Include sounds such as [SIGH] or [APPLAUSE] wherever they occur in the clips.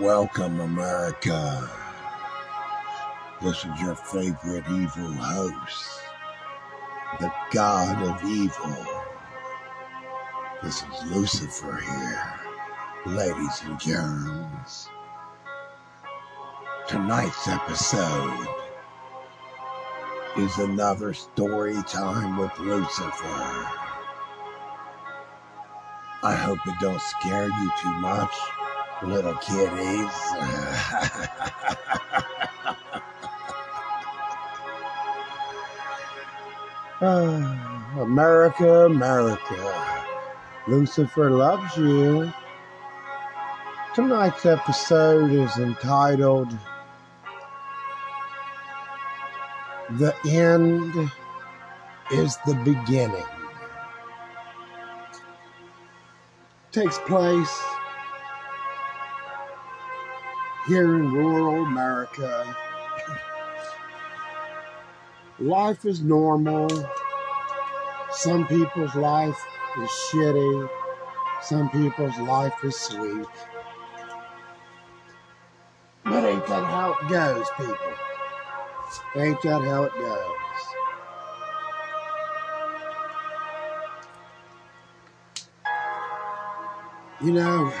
Welcome, America. This is your favorite evil host, the God of Evil. This is Lucifer here, ladies and germs. Tonight's episode is another story time with Lucifer. I hope it don't scare you too much, little kiddies. [LAUGHS] Ah, America, America. Lucifer loves you. Tonight's episode is entitled The End is the Beginning. Takes place here in rural America. Life is normal. Some people's life is shitty. Some people's life is sweet. But ain't that how it goes, people? Ain't that how it goes? You know,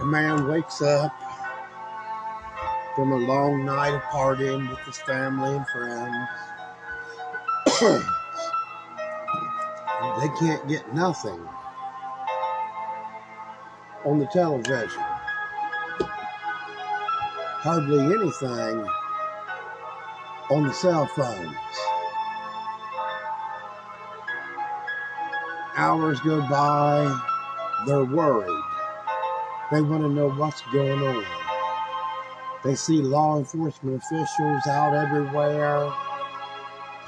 a man wakes up from a long night of partying with his family and friends. [CLEARS THROAT] they can't get nothing on the television. Hardly anything on the cell phones. Hours go by, they're worried. They want to know what's going on. They see law enforcement officials out everywhere,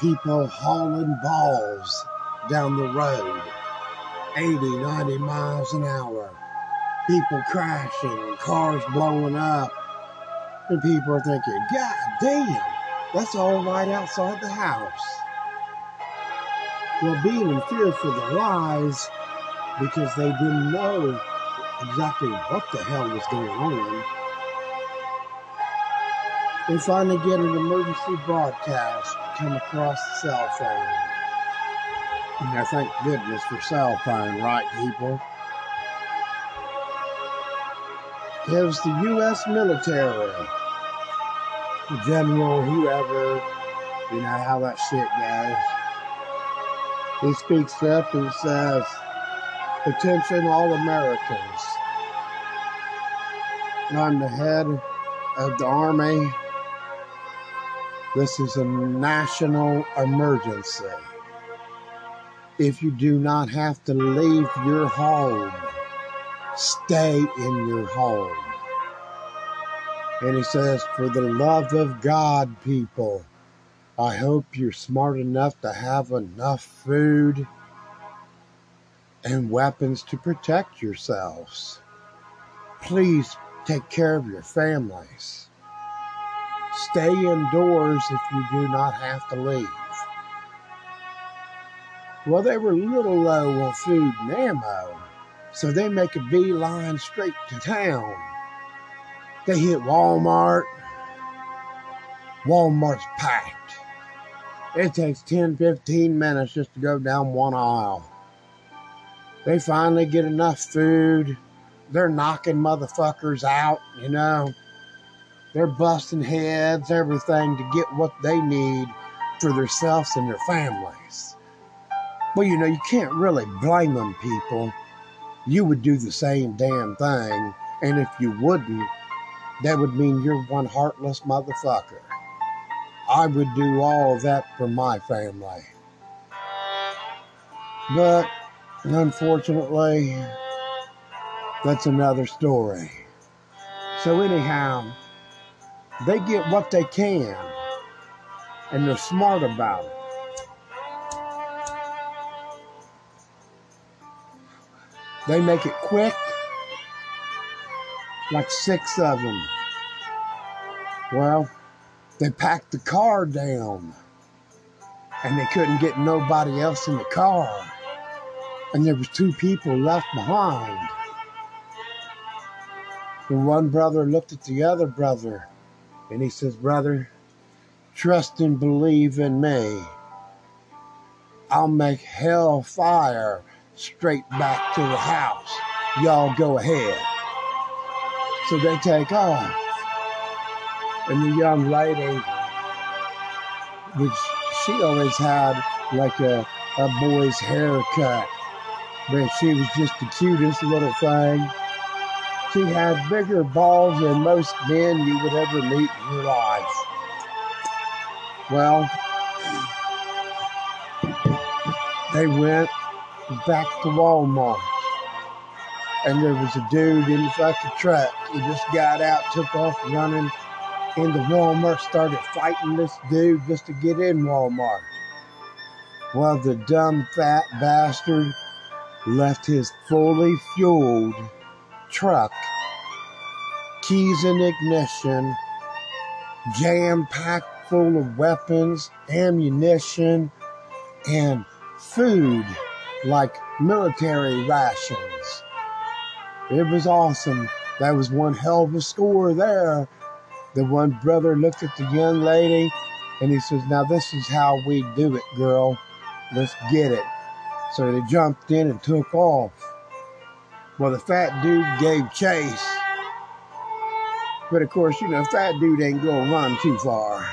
people hauling balls down the road, 80, 90 miles an hour, people crashing, cars blowing up, and people are thinking, God damn, that's all right outside the house. Well, being in fear for their lives because they didn't know exactly what the hell was going on. They finally get an emergency broadcast come across the cell phone. Now, thank goodness for cell phone, right, people? Was the U.S. military, general, whoever, you know how that shit goes. He speaks up and says, Attention, all Americans. I'm the head of the Army. This is a national emergency. If you do not have to leave your home, stay in your home. And he says, For the love of God, people, I hope you're smart enough to have enough food and weapons to protect yourselves. Please take care of your families. Stay indoors if you do not have to leave. Well, they were a little low on food and ammo, so they make a beeline straight to town. They hit Walmart. Walmart's packed. It takes 10, 15 minutes just to go down one aisle. They finally get enough food. They're knocking motherfuckers out, you know. They're busting heads, everything to get what they need for themselves and their families. Well, you know, you can't really blame them, people. You would do the same damn thing. And if you wouldn't, that would mean you're one heartless motherfucker. I would do all that for my family. But unfortunately, that's another story. So, anyhow, they get what they can, and they're smart about it. They make it quick, like six of them. Well, they packed the car down, and they couldn't get nobody else in the car, and there was two people left behind. The one brother looked at the other brother and he says, Brother, trust and believe in me. I'll make hell fire straight back to the house. Y'all go ahead. So they take off. And the young lady, which she always had like a, a boy's haircut, but she was just the cutest little thing. She had bigger balls than most men you would ever meet in your life. Well, they went back to Walmart. And there was a dude in the fucking truck. He just got out, took off running into Walmart, started fighting this dude just to get in Walmart. Well, the dumb fat bastard left his fully fueled truck, keys in ignition, jam packed full of weapons, ammunition, and food like military rations. It was awesome. That was one hell of a score there. The one brother looked at the young lady and he says, Now, this is how we do it, girl. Let's get it. So they jumped in and took off. Well, the fat dude gave chase. But of course, you know, fat dude ain't gonna run too far.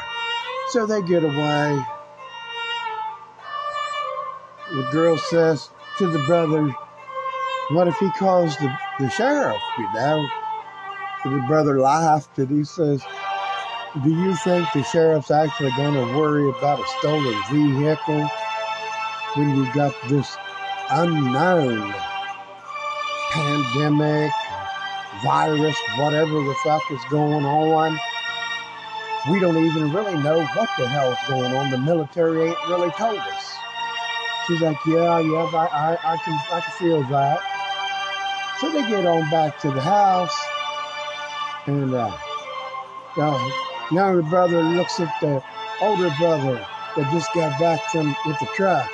So they get away. The girl says to the brother, What if he calls the, the sheriff, you know? The brother laughed and he says, Do you think the sheriff's actually going to worry about a stolen vehicle when you got this unknown pandemic, virus, whatever the fuck is going on? We don't even really know what the hell is going on. The military ain't really told us. She's like, yeah, yeah, I, I, I can, I can feel that. So they get on back to the house, and uh, the younger brother looks at the older brother that just got back from with the truck,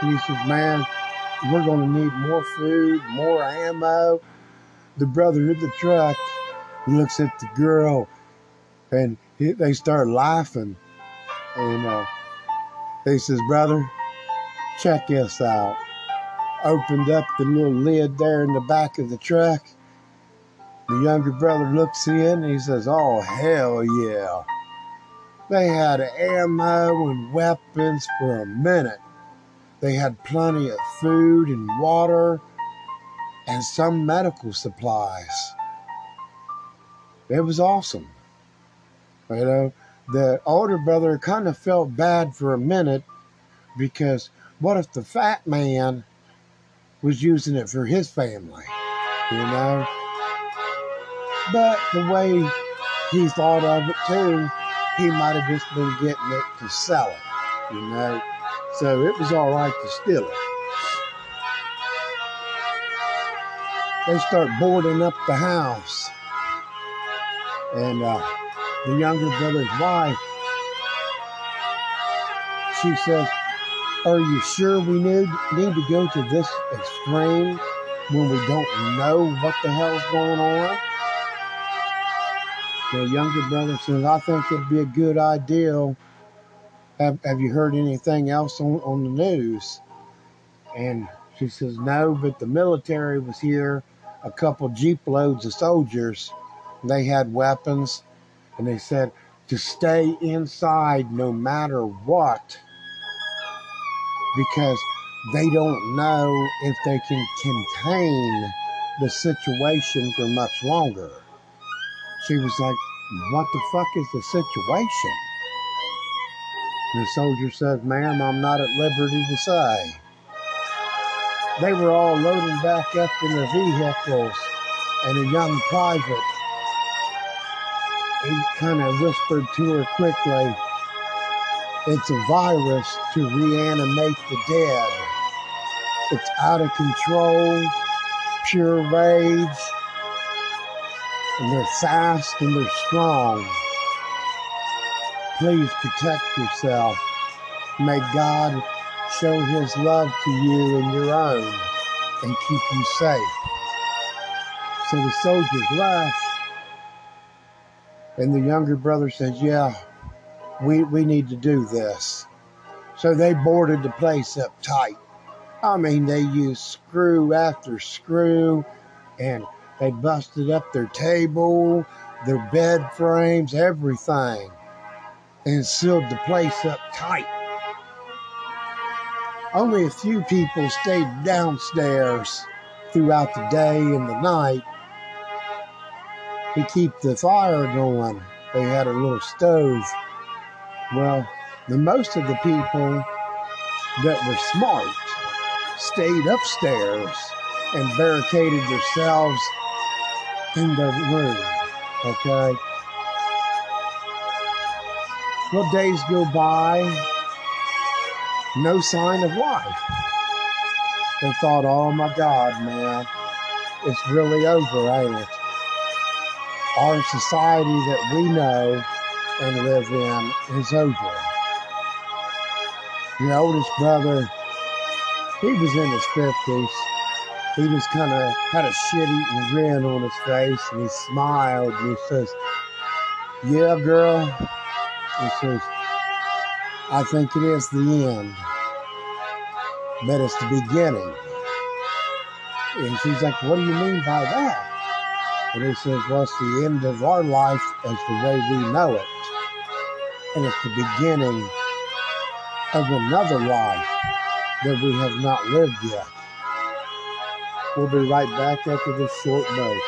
and he says, "Man, we're going to need more food, more ammo." The brother in the truck looks at the girl, and he, they start laughing, and uh, he says, "Brother." Check this out. Opened up the little lid there in the back of the truck. The younger brother looks in and he says, Oh, hell yeah. They had ammo and weapons for a minute. They had plenty of food and water and some medical supplies. It was awesome. You know, the older brother kind of felt bad for a minute because what if the fat man was using it for his family? You know? But the way he thought of it too, he might have just been getting it to sell it, you know? So it was all right to steal it. They start boarding up the house. And uh, the younger brother's wife, she says, are you sure we need, need to go to this extreme when we don't know what the hell's going on? The younger brother says, I think it'd be a good idea. Have, have you heard anything else on, on the news? And she says, No, but the military was here, a couple jeep loads of soldiers. They had weapons, and they said to stay inside no matter what because they don't know if they can contain the situation for much longer. She was like, What the fuck is the situation? And the soldier said, Ma'am, I'm not at liberty to say. They were all loading back up in their vehicles, and a young private, he kind of whispered to her quickly, it's a virus to reanimate the dead. It's out of control, pure rage, and they're fast and they're strong. Please protect yourself. May God show his love to you and your own and keep you safe. So the soldiers left, and the younger brother says, Yeah, we, we need to do this. So they boarded the place up tight. I mean, they used screw after screw, and they busted up their table, their bed frames, everything, and sealed the place up tight. Only a few people stayed downstairs throughout the day and the night to keep the fire going. They had a little stove. Well, the most of the people that were smart stayed upstairs and barricaded themselves in their room. Okay. Well, days go by, no sign of life. They thought, oh my God, man, it's really over, ain't it? Our society that we know and live in is over. The oldest brother, he was in his 50s. He was kind of had a shit eating grin on his face and he smiled and he says, Yeah, girl. Says, I think it is the end, but it's the beginning. And she's like, What do you mean by that? And he says, Well, it's the end of our life as the way we know it. And it's the beginning of another life that we have not lived yet. We'll be right back after this short break.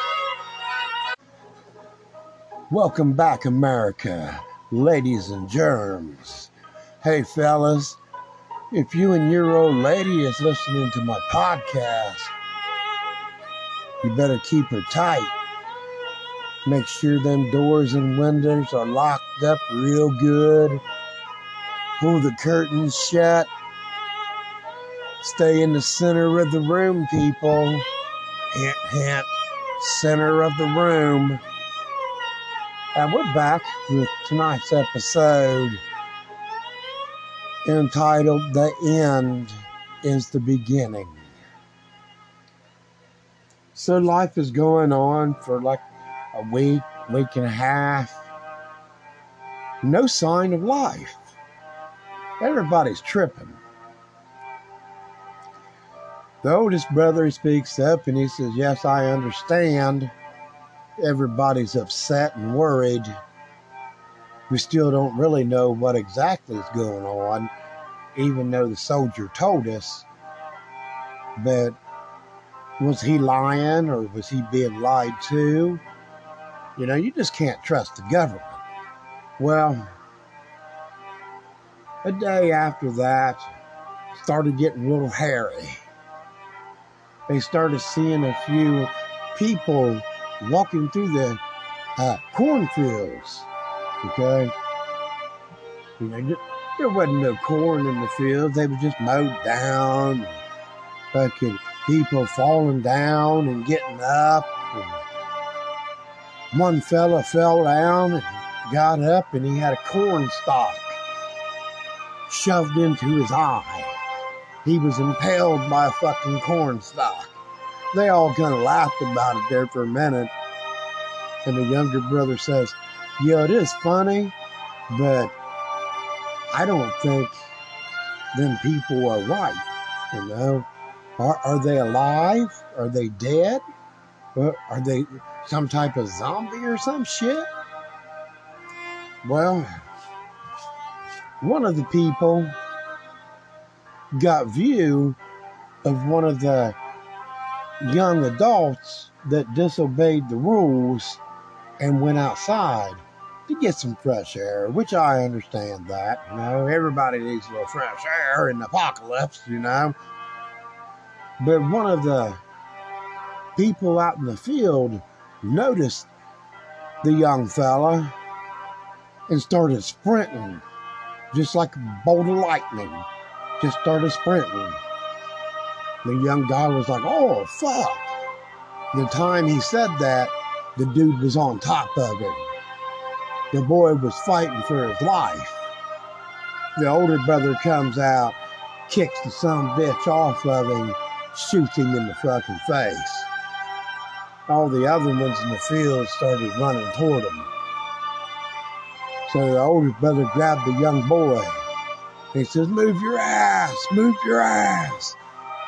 Welcome back, America, ladies and germs. Hey, fellas, if you and your old lady is listening to my podcast, you better keep her tight. Make sure them doors and windows are locked up real good. Pull the curtains shut. Stay in the center of the room, people. Hint, hint. Center of the room. And we're back with tonight's episode entitled The End is the Beginning. So life is going on for like a week, week and a half. No sign of life. Everybody's tripping. The oldest brother speaks up and he says, Yes, I understand. Everybody's upset and worried. We still don't really know what exactly is going on, even though the soldier told us. But was he lying or was he being lied to? You know, you just can't trust the government. Well, a day after that, started getting a little hairy. They started seeing a few people walking through the uh, cornfields. Okay, there wasn't no corn in the fields; they were just mowed down. Fucking people falling down and getting up. And one fella fell down and got up, and he had a corn stalk shoved into his eye. He was impaled by a fucking corn stalk. They all kind of laughed about it there for a minute. And the younger brother says, Yeah, it is funny, but I don't think them people are right. You know, are, are they alive? Are they dead? Uh, are they some type of zombie or some shit? Well, one of the people got view of one of the young adults that disobeyed the rules and went outside to get some fresh air, which I understand that. You know, everybody needs a little fresh air in the apocalypse, you know. But one of the people out in the field noticed the young fella and started sprinting just like a bolt of lightning. Just started sprinting. The young guy was like, oh, fuck. The time he said that, the dude was on top of him. The boy was fighting for his life. The older brother comes out, kicks the son bitch off of him, shoots him in the fucking face. all the other ones in the field started running toward him. So the older brother grabbed the young boy. He says, Move your ass, move your ass.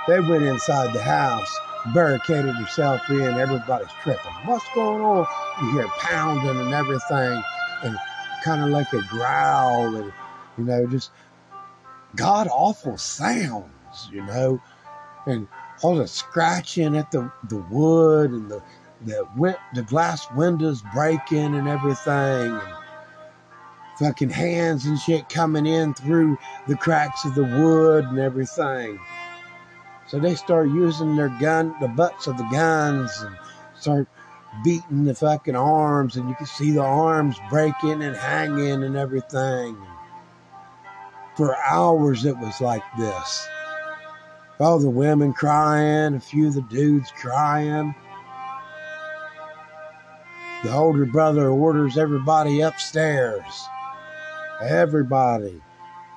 They went inside the house, barricaded herself in, everybody's tripping. What's going on? You hear pounding and everything, and kind of like a growl, and you know, just god awful sounds, you know, and all the scratching at the, the wood and the the went the glass windows breaking and everything, and fucking hands and shit coming in through the cracks of the wood and everything. So they start using their gun, the butts of the guns, and start beating the fucking arms, and you can see the arms breaking and hanging and everything. For hours, it was like this. All the women crying, a few of the dudes crying. The older brother orders everybody upstairs. Everybody,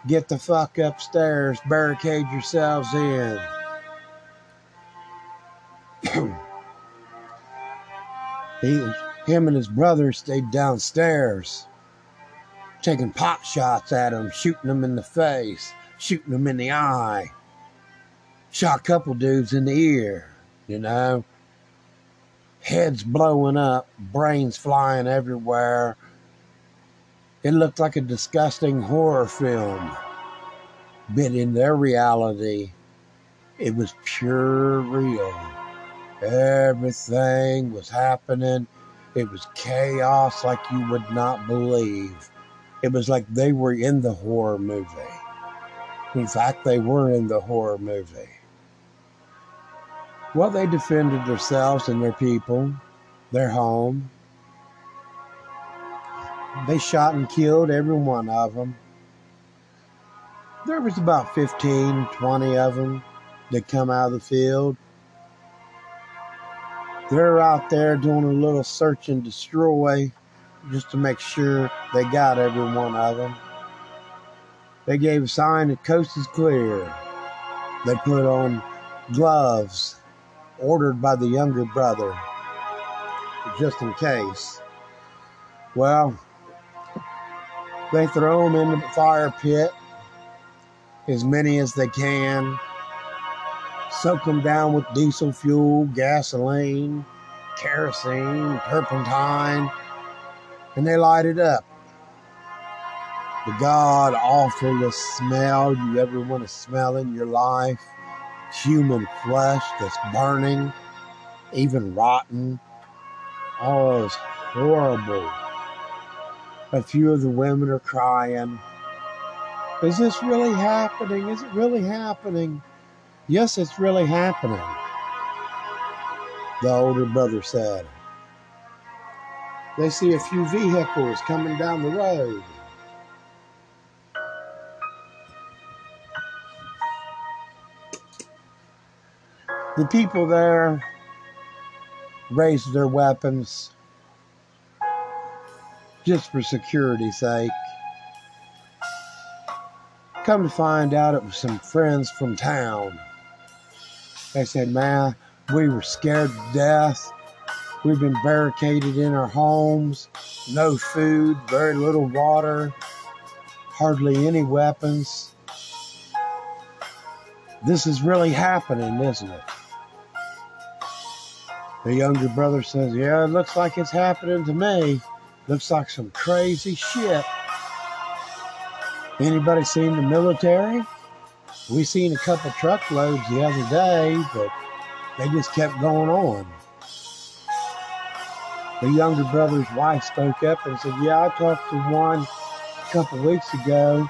get the fuck upstairs, barricade yourselves in. [CLEARS THROAT] he, him and his brother stayed downstairs, taking pot shots at him, shooting them in the face, shooting them in the eye. Shot a couple dudes in the ear, you know. Heads blowing up, brains flying everywhere. It looked like a disgusting horror film. But in their reality, it was pure real. Everything was happening. It was chaos like you would not believe. It was like they were in the horror movie. In fact, they were in the horror movie. Well, they defended themselves and their people, their home. They shot and killed every one of them. There was about 15, 20 of them that come out of the field they're out there doing a little search and destroy just to make sure they got every one of them. They gave a sign the coast is clear. They put on gloves ordered by the younger brother just in case. Well, they throw them in the fire pit, as many as they can soak them down with diesel fuel, gasoline, kerosene, turpentine, and they light it up. The god awfulest smell you ever want to smell in your life. Human flesh that's burning, even rotten. Oh, it's horrible. A few of the women are crying. Is this really happening? Is it really happening? Yes, it's really happening, the older brother said. They see a few vehicles coming down the road. The people there raise their weapons just for security's sake. Come to find out, it was some friends from town they said, man, we were scared to death. We've been barricaded in our homes, no food, very little water, hardly any weapons. This is really happening, isn't it? The younger brother says, Yeah, it looks like it's happening to me. Looks like some crazy shit. Anybody seen the military? We seen a couple truckloads the other day, but they just kept going on. The younger brother's wife spoke up and said, Yeah, I talked to one a couple weeks ago,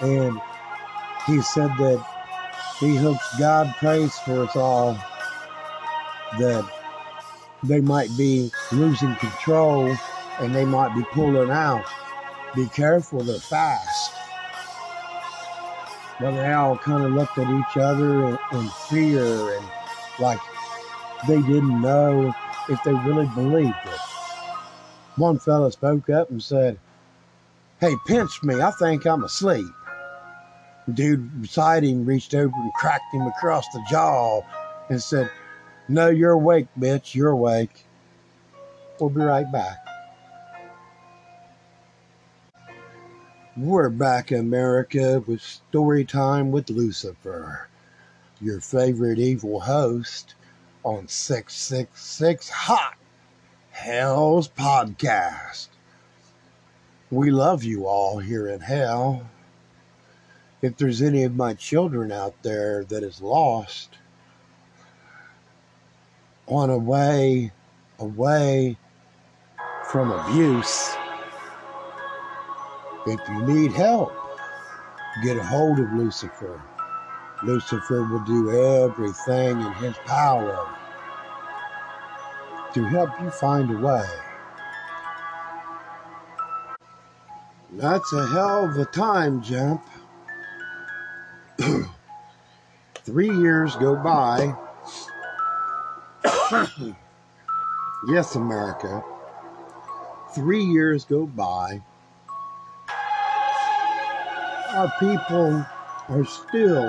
and he said that he hopes God prays for us all that they might be losing control and they might be pulling out. Be careful, they're fast. Well, they all kind of looked at each other in, in fear and like they didn't know if they really believed it. One fella spoke up and said, Hey, pinch me. I think I'm asleep. Dude beside him reached over and cracked him across the jaw and said, No, you're awake, bitch. You're awake. We'll be right back. We're back in America with Story Time with Lucifer, your favorite evil host on 666 Hot Hell's Podcast. We love you all here in hell. If there's any of my children out there that is lost on a way away from abuse, if you need help, get a hold of Lucifer. Lucifer will do everything in his power to help you find a way. That's a hell of a time jump. [CLEARS THROAT] Three years go by. [COUGHS] yes, America. Three years go by. Our people are still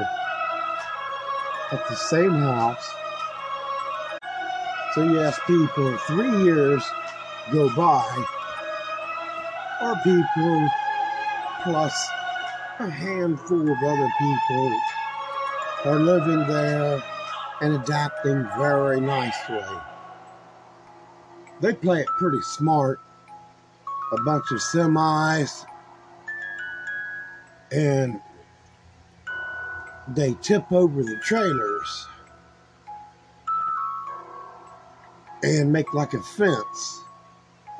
at the same house. So, yes, people, three years go by our people, plus a handful of other people, are living there and adapting very nicely. They play it pretty smart. A bunch of semis, and they tip over the trailers and make like a fence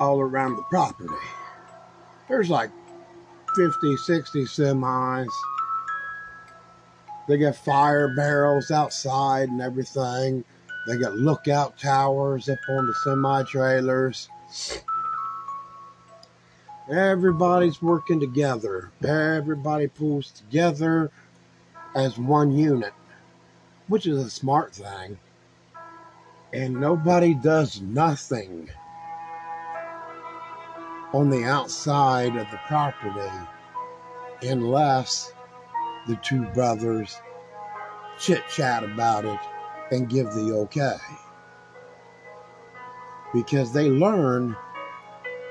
all around the property. There's like 50, 60 semis. They got fire barrels outside and everything. They got lookout towers up on the semi trailers. Everybody's working together. Everybody pulls together as one unit, which is a smart thing. And nobody does nothing on the outside of the property unless the two brothers chit chat about it and give the okay. Because they learn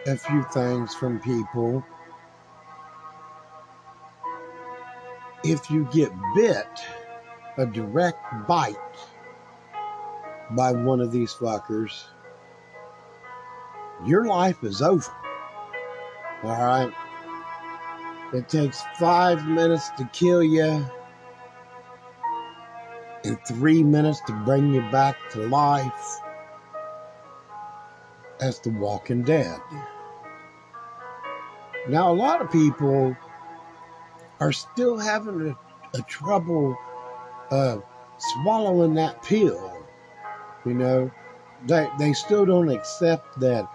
a few things from people. If you get bit, a direct bite by one of these fuckers, your life is over. All right. It takes five minutes to kill you and three minutes to bring you back to life. That's The Walking Dead. Now, a lot of people are still having a, a trouble uh, swallowing that pill. You know, they, they still don't accept that,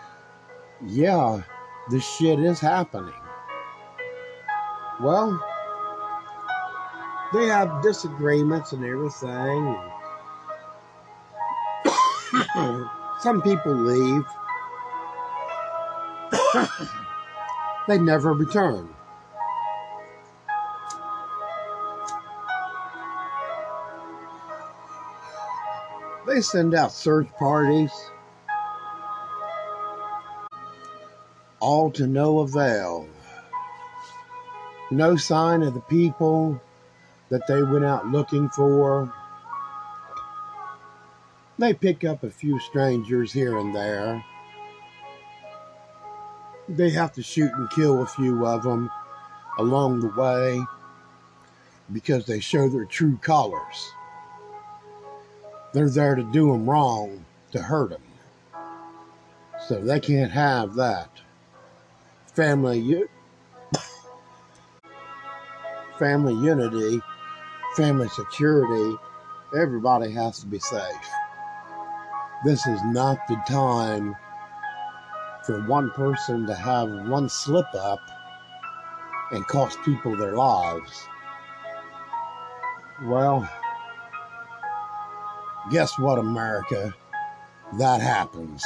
yeah, this shit is happening. Well, they have disagreements and everything. [COUGHS] Some people leave. [COUGHS] [COUGHS] they never return. They send out search parties. all to no avail. No sign of the people that they went out looking for. They pick up a few strangers here and there. They have to shoot and kill a few of them along the way because they show their true colors. They're there to do them wrong, to hurt them. So they can't have that family family unity, family security, everybody has to be safe. This is not the time for one person to have one slip up and cost people their lives. Well, guess what, America? That happens.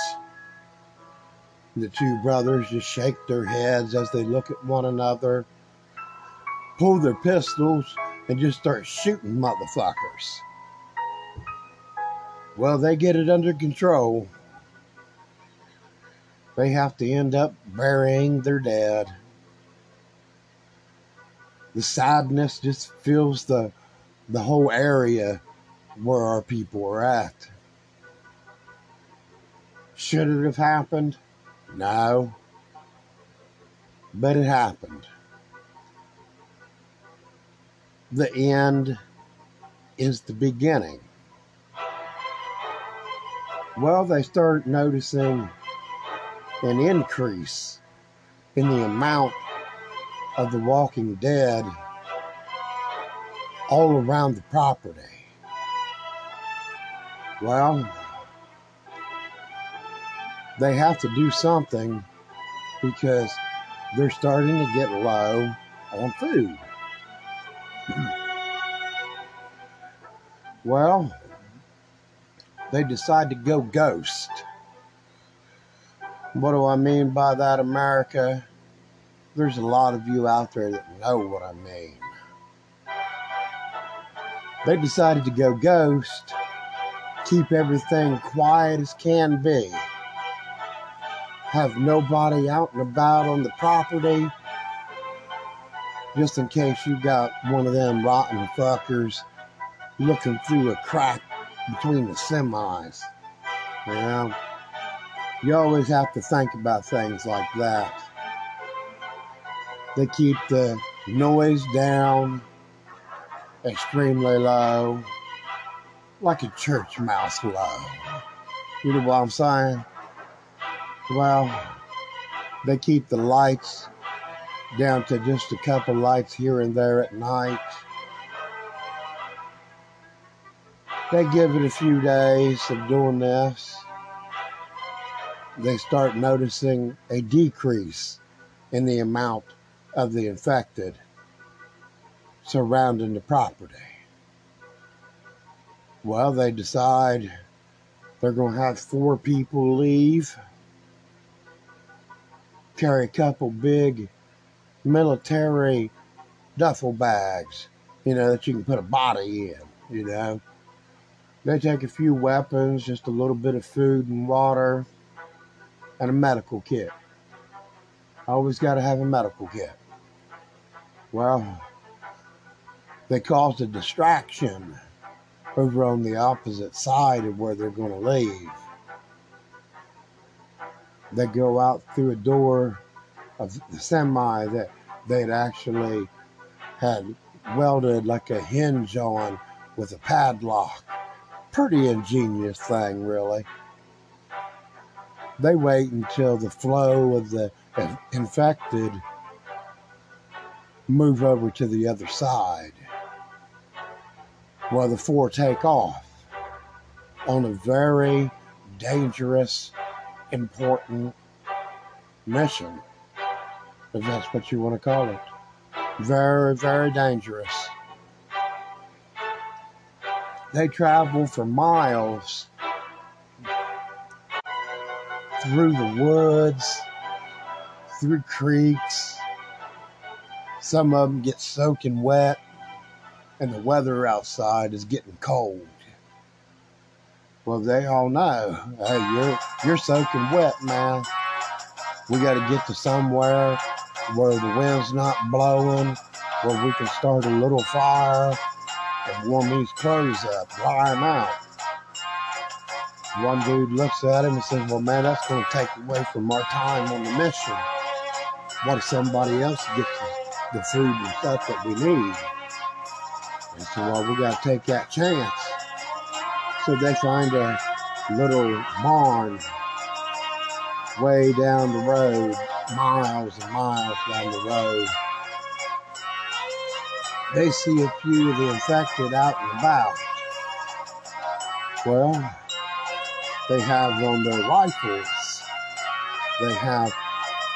The two brothers just shake their heads as they look at one another, pull their pistols, and just start shooting motherfuckers. Well, they get it under control. They have to end up burying their dead. The sadness just fills the the whole area where our people are at. Should it have happened? No. But it happened. The end is the beginning. Well, they start noticing an increase in the amount of the walking dead all around the property. Well, they have to do something because they're starting to get low on food. well, they decide to go ghost. What do I mean by that, America? There's a lot of you out there that know what I mean. They decided to go ghost, keep everything quiet as can be, have nobody out and about on the property, just in case you got one of them rotten fuckers looking through a crack between the semis. You know? You always have to think about things like that. They keep the noise down extremely low, like a church mouse low. You know what I'm saying? Well, they keep the lights down to just a couple lights here and there at night. They give it a few days of doing this they start noticing a decrease in the amount of the infected surrounding the property. Well, they decide they're going to have four people leave, carry a couple big military duffel bags, you know, that you can put a body in, you know. They take a few weapons, just a little bit of food and water and a medical kit. Always got to have a medical kit. Well, they caused a distraction over on the opposite side of where they're going to leave. They go out through a door of the semi that they'd actually had welded like a hinge on with a padlock. Pretty ingenious thing, really they wait until the flow of the infected move over to the other side while the four take off on a very dangerous, important mission, if that's what you want to call it. Very, very dangerous. They travel for miles through the woods, through creeks. Some of them get soaking wet, and the weather outside is getting cold. Well, they all know, hey, you're you're soaking wet, man. We got to get to somewhere where the wind's not blowing, where we can start a little fire and warm these clothes up, dry them out. One dude looks at him and says, Well, man, that's going to take away from our time on the mission. What if somebody else gets the food and stuff that we need? And so, well, we got to take that chance. So they find a little barn way down the road, miles and miles down the road. They see a few of the infected out and about. Well, they have on their rifles, they have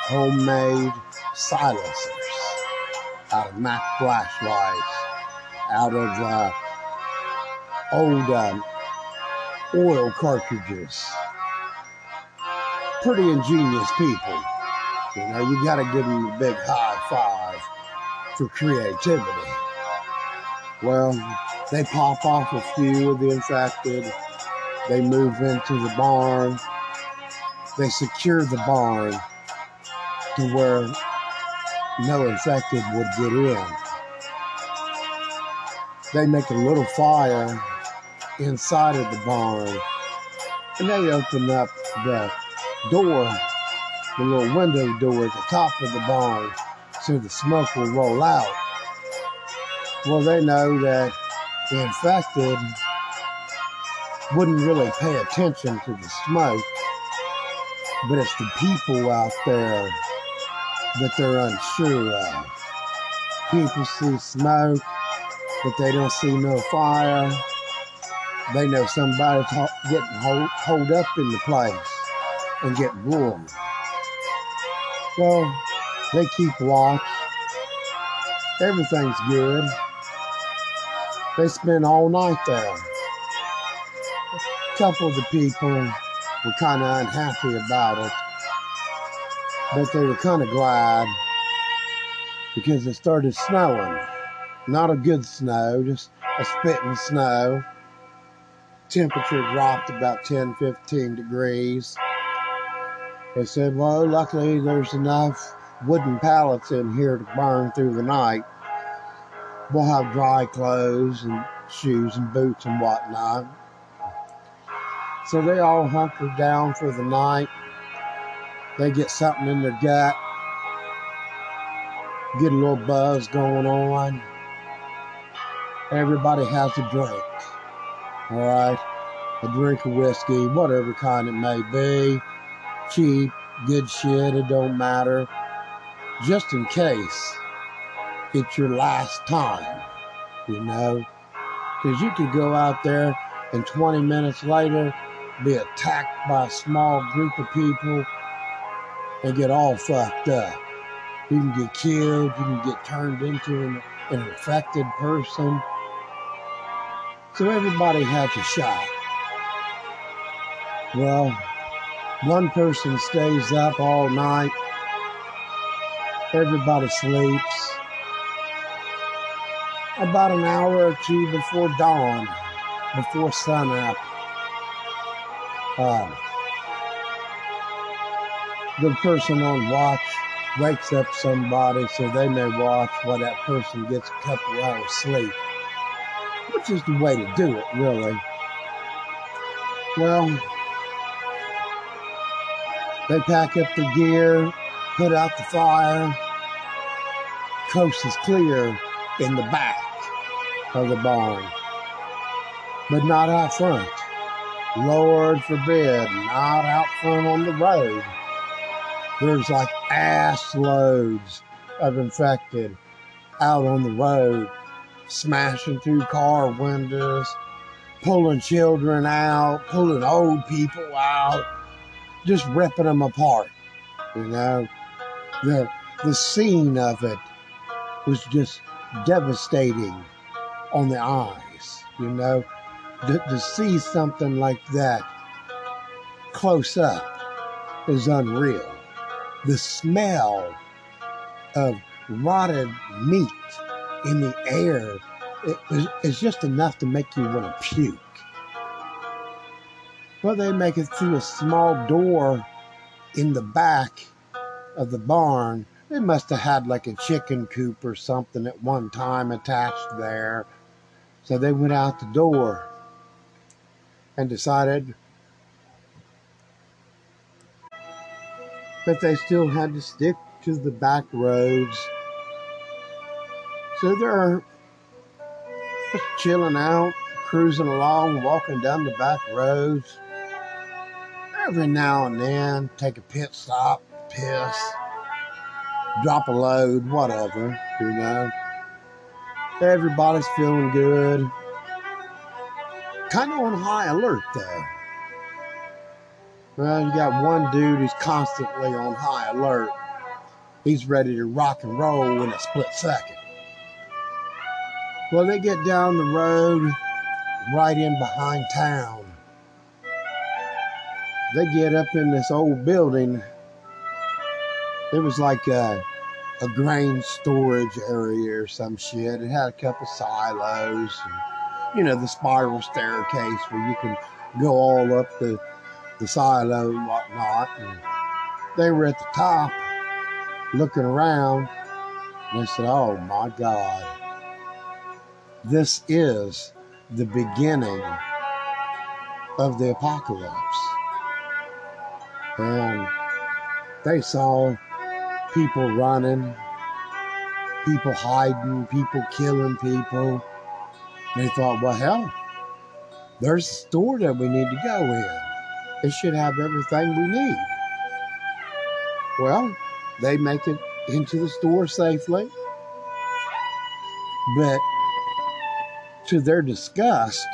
homemade silencers out of Mac flashlights, out of uh, old um, oil cartridges. Pretty ingenious people. You know, you got to give them a big high five for creativity. Well, they pop off a few of the infected They move into the barn. They secure the barn to where no infected would get in. They make a little fire inside of the barn and they open up the door, the little window door at the top of the barn so the smoke will roll out. Well, they know that the infected wouldn't really pay attention to the smoke, but it's the people out there that they're unsure of. People see smoke, but they don't see no fire. They know somebody's getting hold, hold up in the place and get warm. Well, they keep watch. Everything's good. They spend all night there. Couple of the people were kind of unhappy about it, but they were kind of glad because it started snowing. Not a good snow, just a spitting snow. Temperature dropped about 10, 15 degrees. They said, well, luckily there's enough wooden pallets in here to burn through the night. We'll have dry clothes and shoes and boots and whatnot. So they all hunker down for the night. They get something in their gut, get a little buzz going on. Everybody has a drink. All right, a drink of whiskey, whatever kind it may be, cheap, good shit, it don't matter. Just in case it's your last time, you know? Because you could go out there and 20 minutes later be attacked by a small group of people and get all fucked up. You can get killed, you can get turned into an, an infected person. So everybody has a shot. Well, one person stays up all night, everybody sleeps about an hour or two before dawn, before sunup. The person on watch wakes up somebody so they may watch while that person gets a couple hours sleep, which is the way to do it, really. Well, they pack up the gear, put out the fire, coast is clear in the back of the barn, but not out front. Lord forbid, not out front on the road. There's like ass loads of infected out on the road, smashing through car windows, pulling children out, pulling old people out, just ripping them apart. You know, the the scene of it was just devastating on the eyes, you know, to, to see something like that close up is unreal. The smell of rotted meat in the air is just enough to make you want to puke. Well, they make it through a small door in the back of the barn. They must have had like a chicken coop or something at one time attached there so they went out the door and decided that they still had to stick to the back roads. So they're just chilling out, cruising along, walking down the back roads. Every now and then, take a pit stop, piss, drop a load, whatever, you know. Everybody's feeling good. Kind of on high alert, though. Well, you got one dude who's constantly on high alert. He's ready to rock and roll in a split second. Well, they get down the road right in behind town. They get up in this old building. It was like a a grain storage area or some shit. It had a couple silos and, you know, the spiral staircase where you can go all up the, the silo and whatnot. And they were at the top looking around. And they said, Oh my God, this is the beginning of the apocalypse. And they saw people running, people hiding, people killing people. They thought, well, hell, there's a store that we need to go in. It should have everything we need. Well, they make it into the store safely. But to their disgust,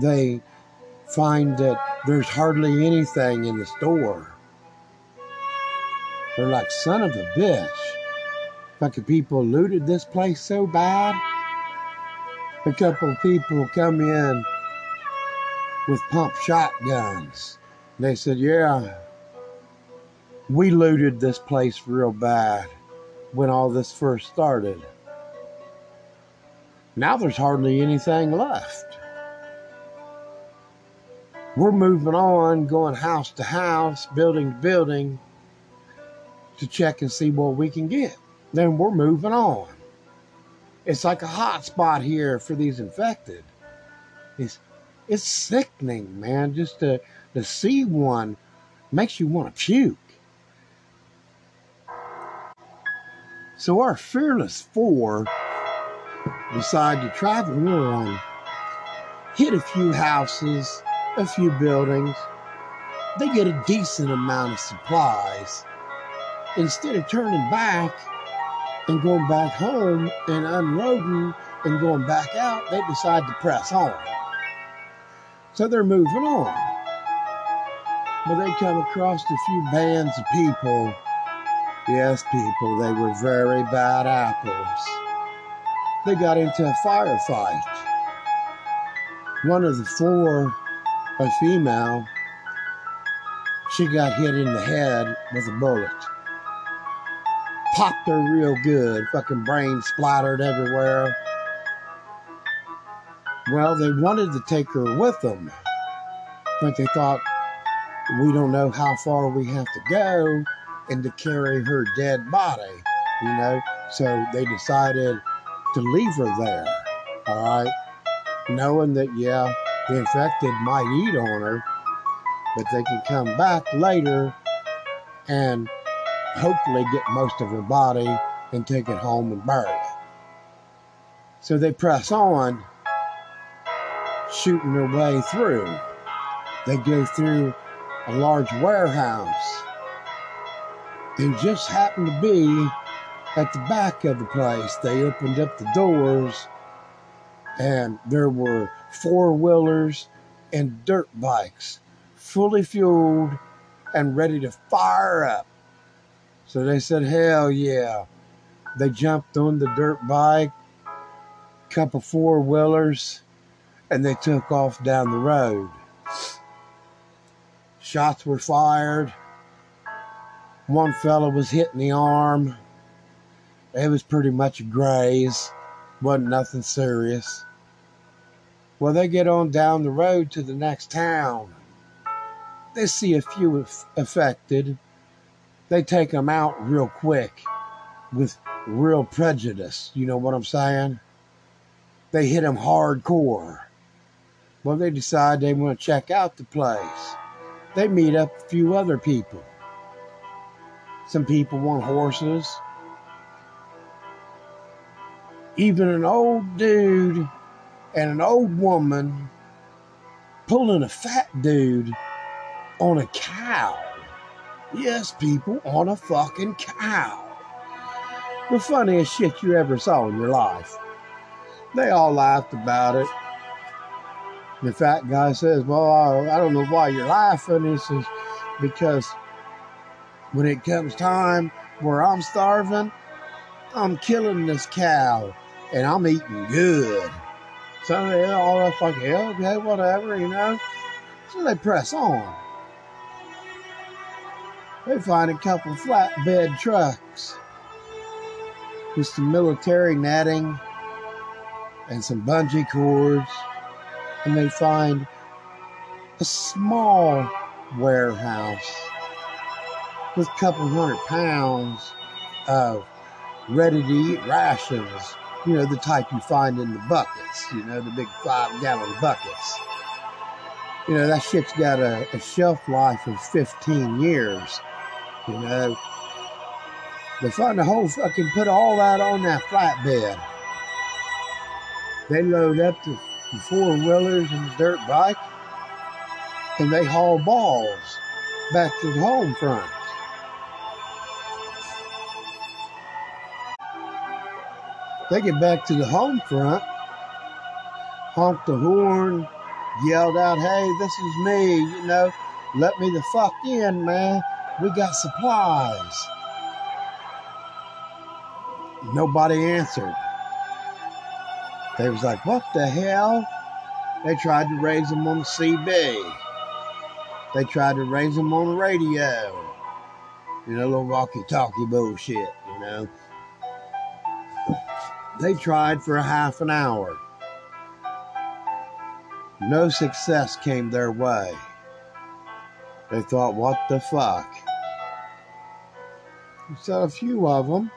they find that there's hardly anything in the store. They're like, son of a bitch. Fucking people looted this place so bad. A couple of people come in with pump shotguns. They said, yeah, we looted this place real bad when all this first started. Now there's hardly anything left. We're moving on, going house to house, building to building to check and see what we can get. Then we're moving on. It's like a hot spot here for these infected. It's it's sickening, man. Just to to see one makes you want to puke. So our fearless four decide to travel on, hit a few houses, a few buildings. They get a decent amount of supplies. Instead of turning back and going back home and unloading and going back out, they decide to press on. So they're moving on. But they come across a few bands of people. Yes, people, they were very bad apples. They got into a firefight. One of the four, a female, she got hit in the head with a bullet popped her real good. Fucking brain splattered everywhere. Well, they wanted to take her with them, but they thought, we don't know how far we have to go and to carry her dead body, you know? So they decided to leave her there, all right? Knowing that, yeah, the infected might eat on her, but they can come back later and hopefully get most of her body and take it home and bury it. So they press on, shooting their way through. They go through a large warehouse and just happened to be at the back of the place. They opened up the doors and there were four wheelers and dirt bikes fully fueled and ready to fire up. So they said, hell yeah. They jumped on the dirt bike, couple four wheelers, and they took off down the road. Shots were fired. One fellow was hit in the arm. It was pretty much a graze. Wasn't nothing serious. Well, they get on down the road to the next town. They see a few affected they take them out real quick with real prejudice. You know what I'm saying? They hit them hardcore. Well, they decide they want to check out the place. They meet up a few other people. Some people want horses. Even an old dude and an old woman pulling a fat dude on a cow. Yes, people, on a fucking cow. The funniest shit you ever saw in your life. They all laughed about it. The fat guy says, Well, I don't know why you're laughing. He says, Because when it comes time where I'm starving, I'm killing this cow and I'm eating good. So they all that's like, yeah, okay, whatever, you know. So they press on they find a couple flatbed trucks with some military netting and some bungee cords and they find a small warehouse with a couple hundred pounds of ready to eat rations. You know, the type you find in the buckets, you know, the big five gallon buckets. You know, that shit's got a, a shelf life of 15 years. You know, they find the whole fucking, put all that on that flatbed. They load up the, the four wheelers and the dirt bike and they haul balls back to the home front. They get back to the home front, honked the horn, yelled out, Hey, this is me, you know, let me the fuck in, man. We got supplies. Nobody answered. They was like, What the hell? They tried to raise them on the CB. They tried to raise them on the radio. You know, little walkie talkie bullshit, you know. They tried for a half an hour. No success came their way. They thought, what the fuck? So a few of them,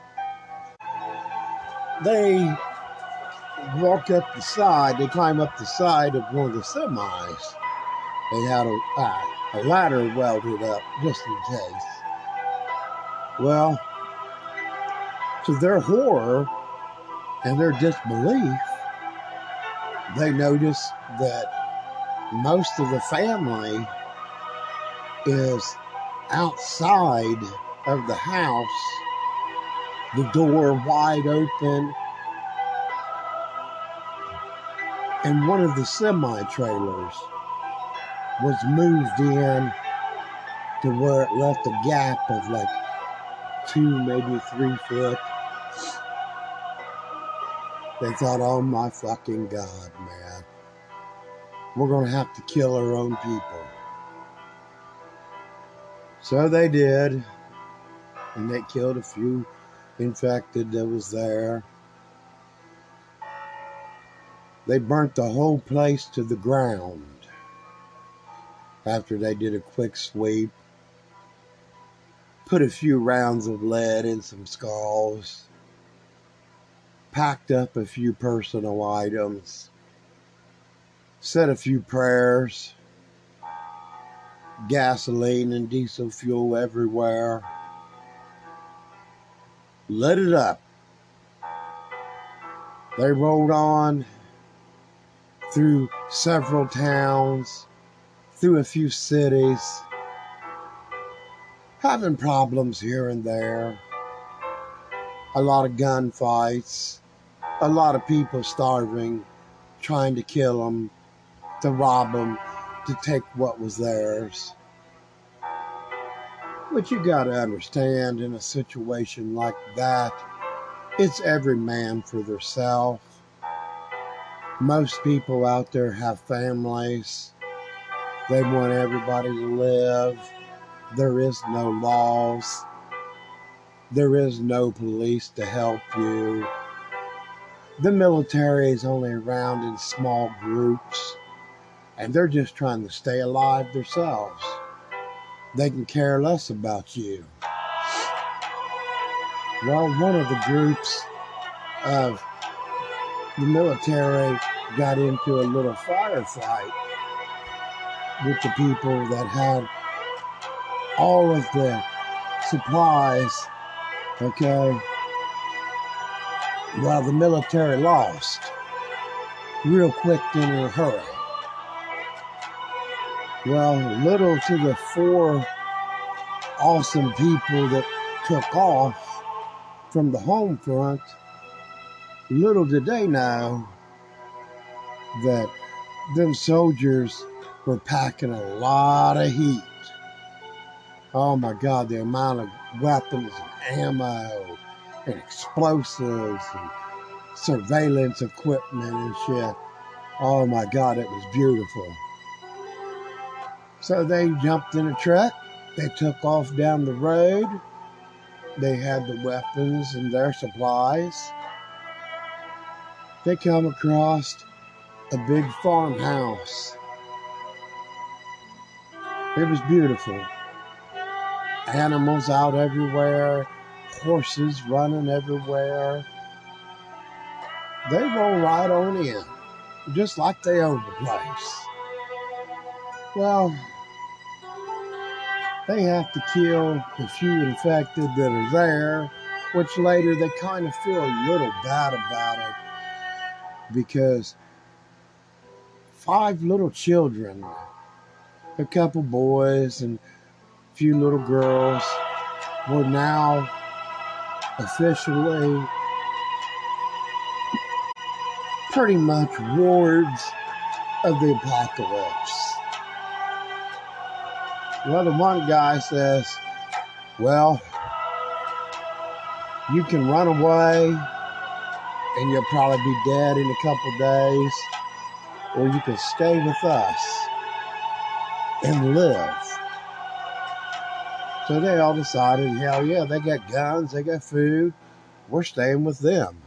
they walk up the side, they climb up the side of one of the semis. They had a, uh, a ladder welded up just in case. Well, to their horror, and their disbelief, they notice that most of the family is outside of the house, the door wide open, and one of the semi trailers was moved in to where it left a gap of like two, maybe three foot they thought, oh my fucking God, man. We're going to have to kill our own people. So they did. And they killed a few infected that was there. They burnt the whole place to the ground after they did a quick sweep. Put a few rounds of lead in some skulls packed up a few personal items, said a few prayers, gasoline and diesel fuel everywhere. Lit it up. They rode on through several towns, through a few cities, having problems here and there, a lot of gunfights, a lot of people starving, trying to kill them, to rob them, to take what was theirs. But you got to understand in a situation like that, it's every man for theirself. Most people out there have families. They want everybody to live. There is no laws. There is no police to help you the military is only around in small groups and they're just trying to stay alive themselves. They can care less about you. Well, one of the groups of the military got into a little firefight with the people that had all of the supplies, okay, while the military lost real quick in a hurry. Well, little to the four awesome people that took off from the home front, little did they know that them soldiers were packing a lot of heat. Oh my God, the amount of weapons and ammo and explosives and surveillance equipment and shit. Oh my God, it was beautiful. So they jumped in a truck. They took off down the road. They had the weapons and their supplies. They come across a big farmhouse. It was beautiful. Animals out everywhere, horses running everywhere. They roll right on in, just like they own the place. Well, they have to kill the few infected that are there, which later they kind of feel a little bad about it because five little children, a couple boys, and a few little girls were now officially pretty much wards of the apocalypse. The one guy says, Well, you can run away and you'll probably be dead in a couple days, or you can stay with us and live. So they all decided, hell yeah, they got guns, they got food, we're staying with them.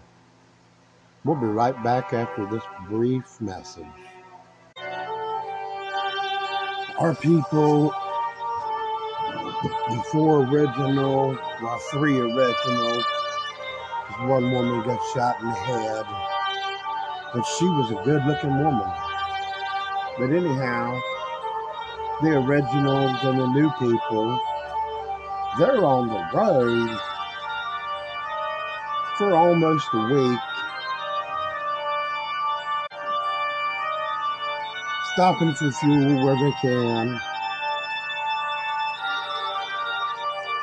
We'll be right back after this brief message. Our people, the four original, well, three original, one woman got shot in the head, but she was a good looking woman. But anyhow, the originals and the new people, they're on the road for almost a week. Stopping for fuel where they can.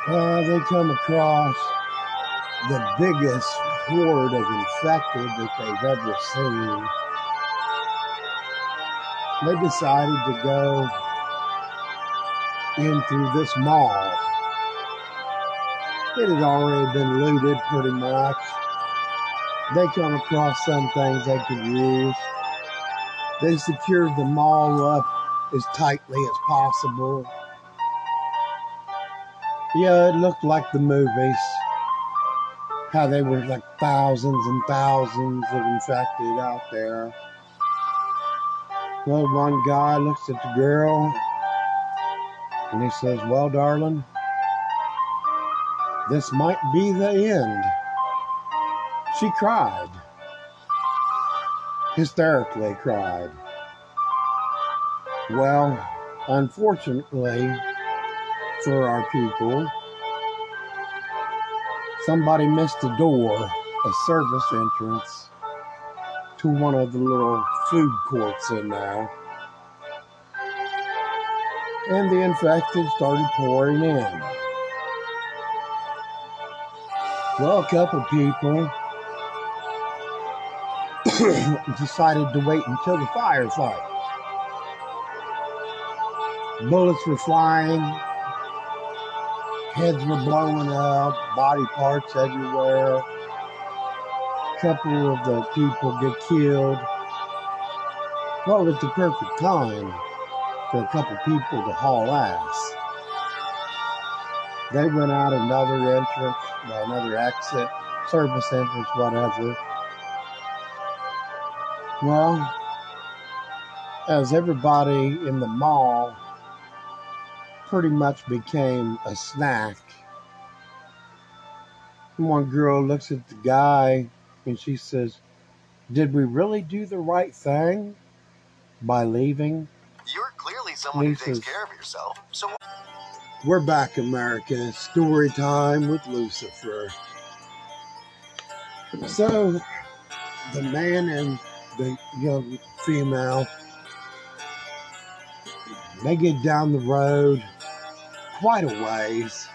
Uh, they come across the biggest horde of infected that they've ever seen. They decided to go in through this mall. It had already been looted pretty much. They come across some things they could use. They secured the mall up as tightly as possible. Yeah, it looked like the movies how they were like thousands and thousands of infected out there. Well, one guy looks at the girl and he says, Well, darling, this might be the end. She cried, hysterically cried. Well, unfortunately for our people, somebody missed a door, a service entrance to one of the little food courts in there. And the infected started pouring in. Well, a couple people [COUGHS] decided to wait until the firefight. Bullets were flying, Heads were blowing up, body parts everywhere. A couple of the people get killed. Well, it's the perfect time for a couple people to haul ass. They went out another entrance, another exit, service entrance, whatever. Well, as everybody in the mall pretty much became a snack. One girl looks at the guy and she says, Did we really do the right thing by leaving? You're clearly someone who takes care of yourself. So we're back, America. Story time with Lucifer. So the man and the young female they get down the road quite a ways,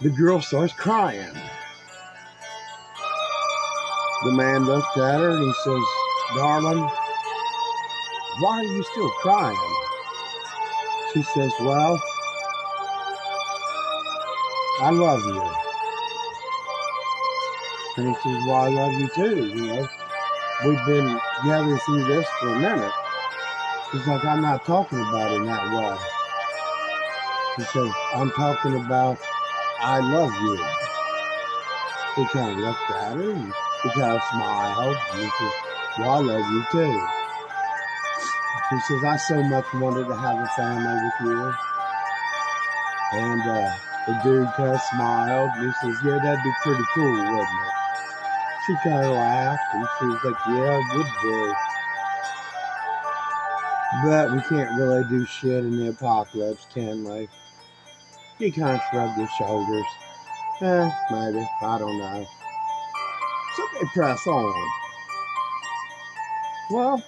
the girl starts crying. The man looks at her and he says, Darling, why are you still crying? She says, Well, I love you. And he says, Well, I love you too. You know, we've been together through this for a minute. He's like, I'm not talking about it in that way. He says, I'm talking about I love you. He kind of looked at her he kind of smiled. He says, Well, I love you too. She says, I so much wanted to have a family with you. And uh, the dude kind of smiled and he says, Yeah, that'd be pretty cool, wouldn't it? She kind of laughed and she was like, Yeah, it would be. But we can't really do shit in the apocalypse, can we? He kind of shrugged his shoulders. Eh, maybe. I don't know. So they press on. Well,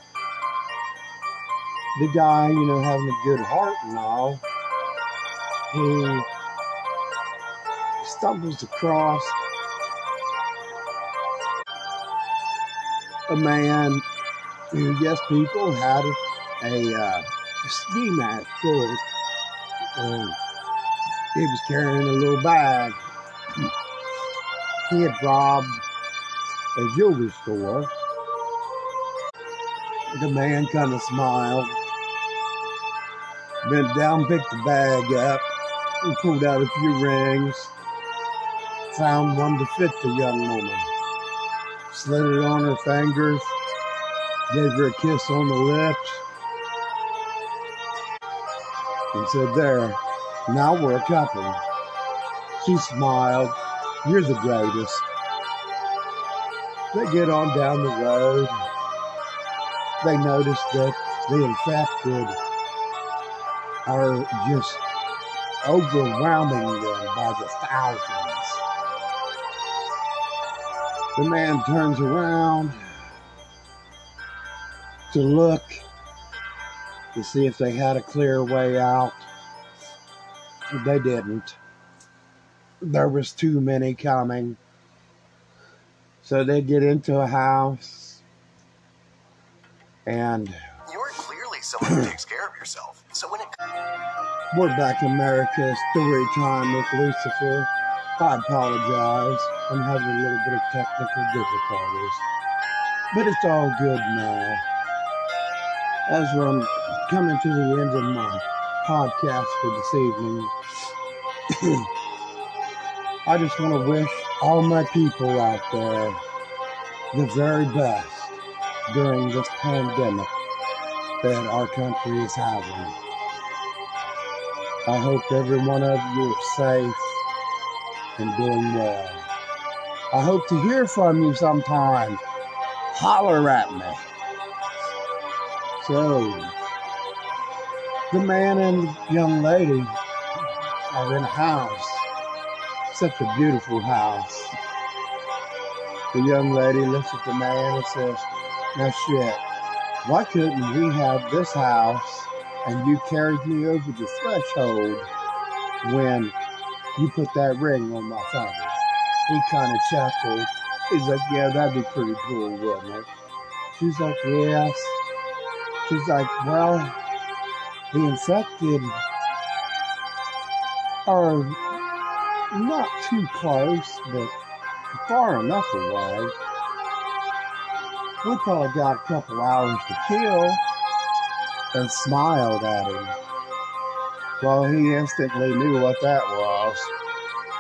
the guy, you know, having a good heart and all, he stumbles across a man who, yes, people had a, uh, a ski mask. And he was carrying a little bag. He had robbed a jewelry store. The man kind of smiled, bent down, picked the bag up, and pulled out a few rings. Found one to fit the young woman. Slid it on her fingers, gave her a kiss on the lips, and said, There, now we're a couple. She smiled. You're the greatest. They get on down the road. They notice that the infected are just overwhelming them by the thousands. The man turns around to look to see if they had a clear way out. They didn't. There was too many coming. So they get into a house and You're clearly someone who takes care of yourself. So when it we're back in America story time with Lucifer. I apologize. I'm having a little bit of technical difficulties. But it's all good now. As I'm coming to the end of my podcast for this evening, [CLEARS THROAT] I just want to wish all my people out there the very best during this pandemic that our country is having. I hope every one of you are safe and doing well. I hope to hear from you sometime. Holler at me. So, the man and the young lady are in a house. Such a beautiful house. The young lady looks at the man and says, Now shit, why couldn't we have this house and you carried me over the threshold when you put that ring on my finger? He kind of chuckled. He's like, Yeah, that'd be pretty cool, wouldn't it? She's like, Yes. She's like, Well, the infected um, are not too close, but far enough away. We probably got a couple hours to kill and smiled at him. Well, he instantly knew what that was,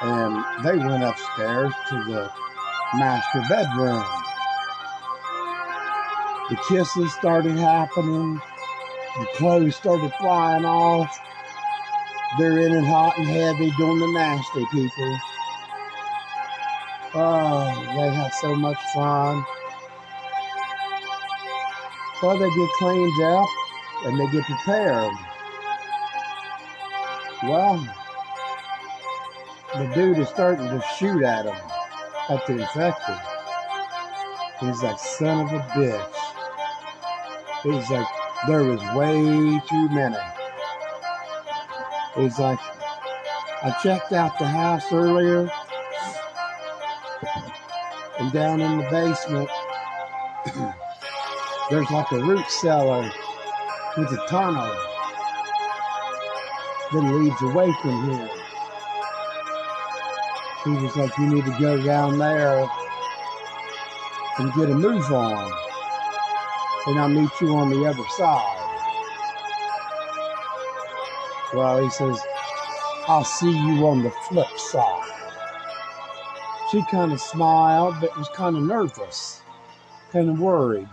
and they went upstairs to the master bedroom. The kisses started happening, the clothes started flying off. They're in it hot and heavy doing the nasty people. Oh, they have so much fun. Well, they get cleaned up and they get prepared. Well, the dude is starting to shoot at him, at the infected. He's like, son of a bitch. He's like, there was way too many. He's like, I checked out the house earlier, and down in the basement, [CLEARS THROAT] there's like a root cellar with a tunnel that leads away from here. He was like, You need to go down there and get a move on, and I'll meet you on the other side. Well, he says, I'll see you on the flip side. She kind of smiled, but was kind of nervous, kind of worried.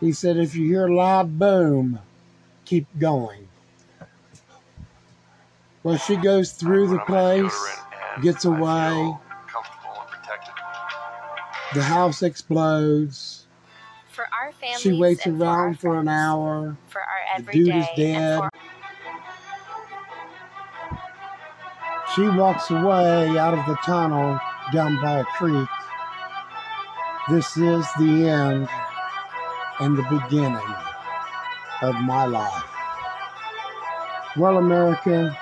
He said, if you hear a loud boom, keep going. Well, she goes through the place, gets away. The house explodes. Our families, She waits and for around for an hour. For our The dude is dead. for She walks away out of the tunnel down by a creek. This is the end and the beginning of my life. Well, America,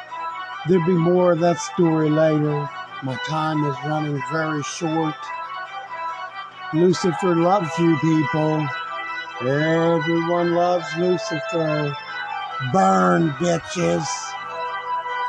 there'll be more of that story later. My time is running very short. Lucifer loves you people. Everyone loves Lucifer. Burn, bitches.